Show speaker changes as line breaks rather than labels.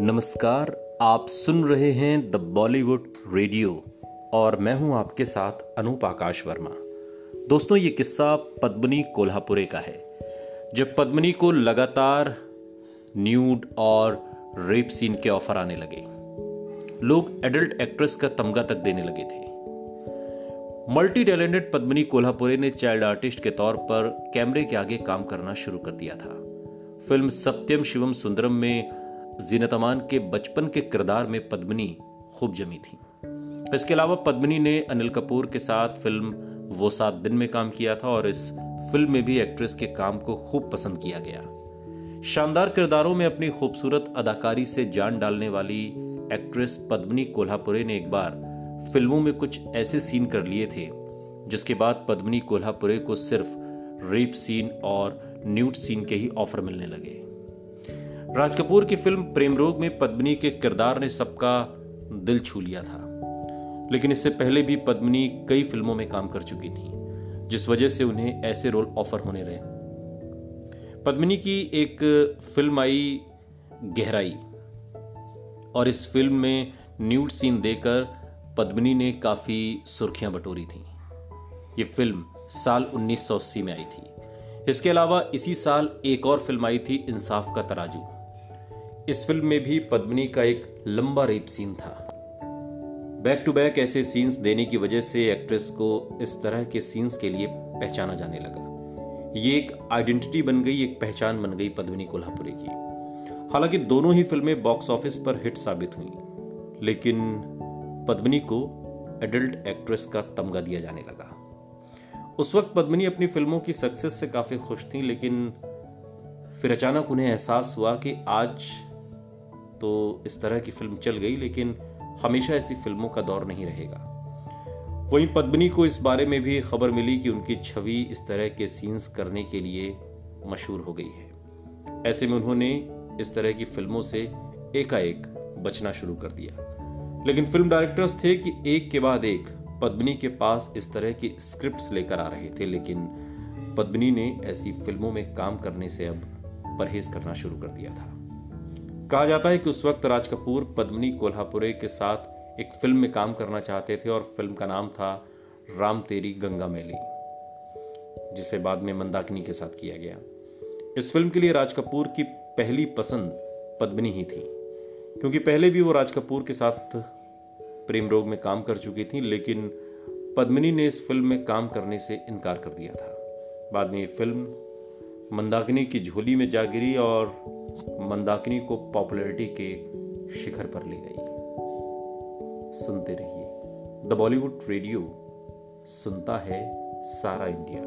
नमस्कार, आप सुन रहे हैं द बॉलीवुड रेडियो और मैं हूँ आपके साथ अनूप आकाश वर्मा। दोस्तों, ये किस्सा पद्मनी कोल्हापुरे का है, जब पद्मनी को लगातार न्यूड और रेप सीन के ऑफ़र आने लगे। लोग एडल्ट एक्ट्रेस का तमगा तक देने लगे थे। मल्टी टैलेंटेड पद्मनी कोल्हापुरे ने चाइल्ड आर्टिस्ट के तौर पर कैमरे के आगे काम करना शुरू कर दिया था। फ़िल्म सत्यम शिवम सुंदरम में जीनत अमान के बचपन के किरदार में पद्मनी खूब जमी थी। इसके अलावा पद्मनी ने अनिल कपूर के साथ फ़िल्म वो सात दिन में काम किया था और इस फ़िल्म में भी एक्ट्रेस के काम को खूब पसंद किया गया। शानदार किरदारों में अपनी खूबसूरत अदाकारी से जान डालने वाली एक्ट्रेस पद्मनी कोल्हापुरे ने एक बार फ़िल्मों में कुछ ऐसे सीन कर लिए थे, जिसके बाद पद्मनी कोल्हापुरे को सिर्फ़ रेप सीन और न्यूट सीन के ही ऑफ़र मिलने लगे। राज कपूर की फ़िल्म प्रेम रोग में पद्मनी के किरदार ने सबका दिल छू लिया था। लेकिन इससे पहले भी पद्मनी कई फ़िल्मों में काम कर चुकी थी, जिस वजह से उन्हें ऐसे रोल ऑफ़र होने रहे। पद्मिनी की एक फ़िल्म आई, गहराई। और इस फ़िल्म में न्यूड सीन देकर पद्मिनी ने काफ़ी सुर्खियाँ बटोरी थी। ये फ़िल्म साल 1980 में आई थी। इसके अलावा इसी साल एक और फ़िल्म आई थी, इंसाफ का तराजू। इस फ़िल्म में भी पद्मिनी का एक लंबा रेप सीन था। बैक टू बैक ऐसे सीन्स देने की वजह से एक्ट्रेस को इस तरह के सीन्स के लिए पहचाना जाने लगा। ये एक आइडेंटिटी बन गई, एक पहचान बन गई पद्मिनी कोल्हापुरी की। हालाँकि दोनों ही फ़िल्में बॉक्स ऑफ़िस पर हिट साबित हुई, लेकिन पद्मिनी को एडल्ट एक्ट्रेस का तमगा दिया जाने लगा। उस वक्त पद्मिनी अपनी फ़िल्मों की सक्सेस से काफ़ी खुश थी, लेकिन फिर अचानक उन्हें एहसास हुआ कि आज तो इस तरह की फ़िल्म चल गई, लेकिन हमेशा ऐसी फ़िल्मों का दौर नहीं रहेगा। वहीं पद्मनी को इस बारे में भी खबर मिली कि उनकी छवि इस तरह के सीन्स करने के लिए मशहूर हो गई है। ऐसे में उन्होंने इस तरह की फ़िल्मों से एकाएक बचना शुरू कर दिया। लेकिन फ़िल्म डायरेक्टर्स थे कि एक के बाद एक पद्मनी के पास इस तरह की स्क्रिप्ट्स लेकर आ रहे थे, लेकिन पद्मनी ने ऐसी फ़िल्मों में काम करने से अब परहेज करना शुरू कर दिया था। कहा जाता है कि उस वक्त राज कपूर पद्मिनी कोल्हापुरे के साथ एक फ़िल्म में काम करना चाहते थे और फ़िल्म का नाम था राम तेरी गंगा मैली, जिसे बाद में मंदाकिनी के साथ किया गया। इस फ़िल्म के लिए राज कपूर की पहली पसंद पद्मनी ही थी, क्योंकि पहले भी वो राज कपूर के साथ प्रेम रोग में काम कर चुकी थी, लेकिन पद्मिनी ने इस फ़िल्म में काम करने से इनकार कर दिया था। बाद में ये फ़िल्म मंदाकिनी की झोली में जा गिरी और मंदाकिनी को पॉपुलैरिटी के शिखर पर ले गई। सुनते रहिए। द बॉलीवुड रेडियो, सुनता है सारा इंडिया।